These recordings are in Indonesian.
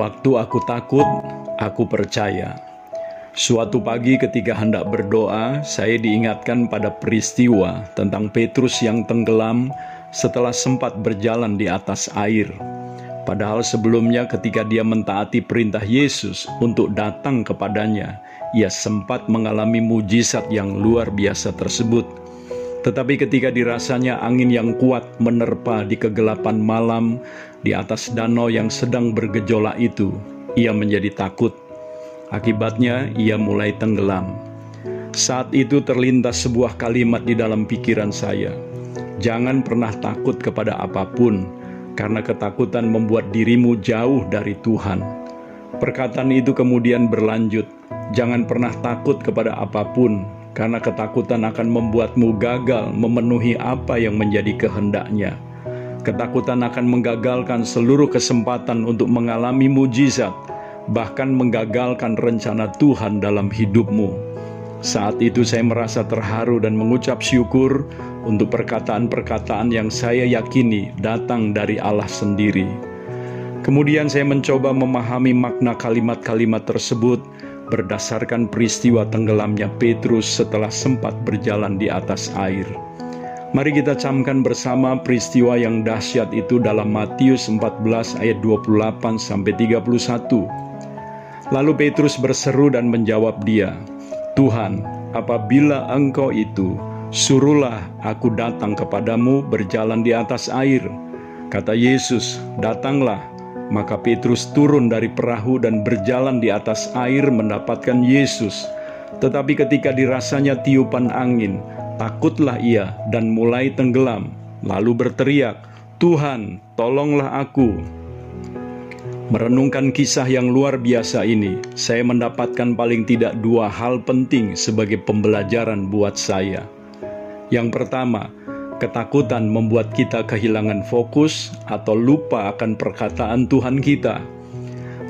Waktu aku takut, aku percaya. Suatu pagi ketika hendak berdoa, saya diingatkan pada peristiwa tentang Petrus yang tenggelam setelah sempat berjalan di atas air. Padahal sebelumnya ketika dia mentaati perintah Yesus untuk datang kepadanya, ia sempat mengalami mujizat yang luar biasa tersebut. Tetapi ketika dirasanya angin yang kuat menerpa di kegelapan malam di atas danau yang sedang bergejolak itu, ia menjadi takut. Akibatnya, ia mulai tenggelam. Saat itu terlintas sebuah kalimat di dalam pikiran saya: "Jangan pernah takut kepada apa pun, karena ketakutan membuat dirimu jauh dari Tuhan." Perkataan itu kemudian berlanjut, "Jangan pernah takut kepada apa pun, karena ketakutan akan membuatmu gagal memenuhi apa yang menjadi kehendaknya. Ketakutan akan menggagalkan seluruh kesempatan untuk mengalami mujizat, bahkan menggagalkan rencana Tuhan dalam hidupmu. Saat itu saya merasa terharu dan mengucap syukur untuk perkataan-perkataan yang saya yakini datang dari Allah sendiri. Kemudian saya mencoba memahami makna kalimat-kalimat tersebut berdasarkan peristiwa tenggelamnya Petrus setelah sempat berjalan di atas air. Mari kita camkan bersama peristiwa yang dahsyat itu dalam Matius 14 ayat 28 sampai 31. Lalu Petrus berseru dan menjawab dia, "Tuhan, apabila Engkau itu, suruhlah aku datang kepadamu berjalan di atas air." Kata Yesus, "Datanglah." Maka Petrus turun dari perahu dan berjalan di atas air mendapatkan Yesus. Tetapi ketika dirasanya tiupan angin, takutlah ia dan mulai tenggelam, lalu berteriak, "Tuhan, tolonglah aku!" Merenungkan kisah yang luar biasa ini, saya mendapatkan paling tidak dua hal penting sebagai pembelajaran buat saya. Yang pertama, Ketakutan membuat kita kehilangan fokus atau lupa akan perkataan Tuhan kita.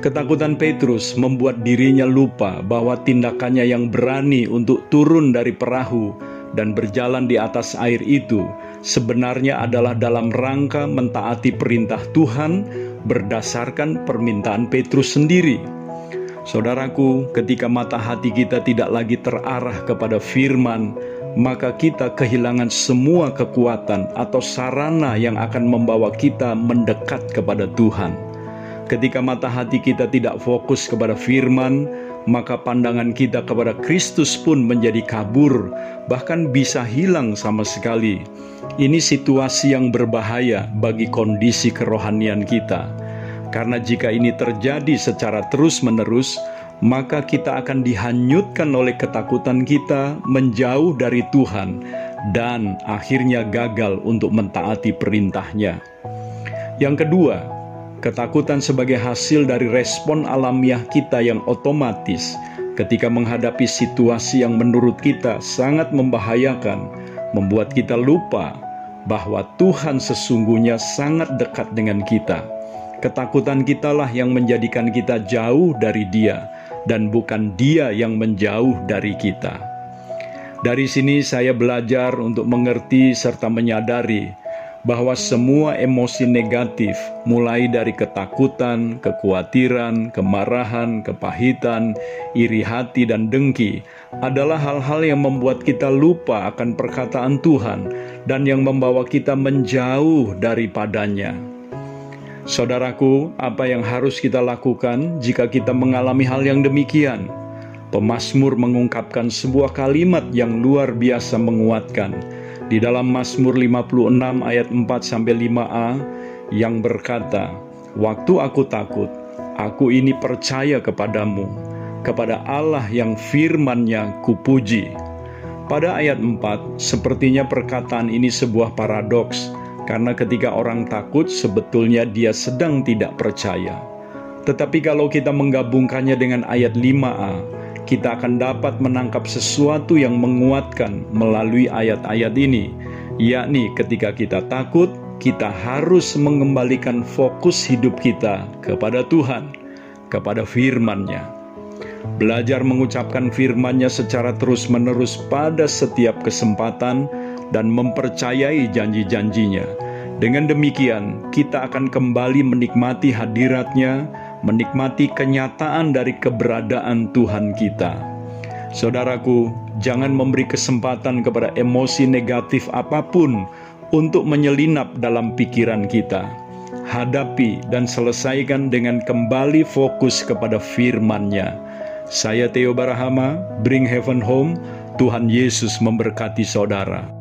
Ketakutan Petrus membuat dirinya lupa bahwa tindakannya yang berani untuk turun dari perahu dan berjalan di atas air itu sebenarnya adalah dalam rangka mentaati perintah Tuhan berdasarkan permintaan Petrus sendiri. Saudaraku, ketika mata hati kita tidak lagi terarah kepada firman, maka kita kehilangan semua kekuatan atau sarana yang akan membawa kita mendekat kepada Tuhan. Ketika mata hati kita tidak fokus kepada firman, maka pandangan kita kepada Kristus pun menjadi kabur, bahkan bisa hilang sama sekali. Ini situasi yang berbahaya bagi kondisi kerohanian kita, karena jika ini terjadi secara terus-menerus, maka kita akan dihanyutkan oleh ketakutan kita menjauh dari Tuhan dan akhirnya gagal untuk mentaati perintahnya. Yang kedua, ketakutan sebagai hasil dari respon alamiah kita yang otomatis ketika menghadapi situasi yang menurut kita sangat membahayakan, membuat kita lupa bahwa Tuhan sesungguhnya sangat dekat dengan kita. Ketakutan kitalah yang menjadikan kita jauh dari Dia, dan bukan Dia yang menjauh dari kita. Dari sini saya belajar untuk mengerti serta menyadari bahwa semua emosi negatif, mulai dari ketakutan, kekhawatiran, kemarahan, kepahitan, iri hati, dan dengki, adalah hal-hal yang membuat kita lupa akan perkataan Tuhan dan yang membawa kita menjauh daripadanya. Saudaraku, apa yang harus kita lakukan jika kita mengalami hal yang demikian? Pemasmur mengungkapkan sebuah kalimat yang luar biasa menguatkan di dalam Mazmur 56 ayat 4 sampai 5a yang berkata, "Waktu aku takut, aku ini percaya kepadamu, kepada Allah yang firman-Nya kupuji." Pada ayat 4, sepertinya perkataan ini sebuah paradoks karena ketika orang takut, sebetulnya dia sedang tidak percaya. Tetapi kalau kita menggabungkannya dengan ayat 5a, kita akan dapat menangkap sesuatu yang menguatkan melalui ayat-ayat ini, yakni ketika kita takut, kita harus mengembalikan fokus hidup kita kepada Tuhan, kepada firman-Nya. Belajar mengucapkan firman-Nya secara terus-menerus pada setiap kesempatan dan mempercayai janji-janjinya. Dengan demikian, kita akan kembali menikmati hadiratnya, menikmati kenyataan dari keberadaan Tuhan kita. Saudaraku, jangan memberi kesempatan kepada emosi negatif apa pun untuk menyelinap dalam pikiran kita. Hadapi dan selesaikan dengan kembali fokus kepada firman-Nya. Saya Theo Barahama, Bring Heaven Home. Tuhan Yesus memberkati saudara.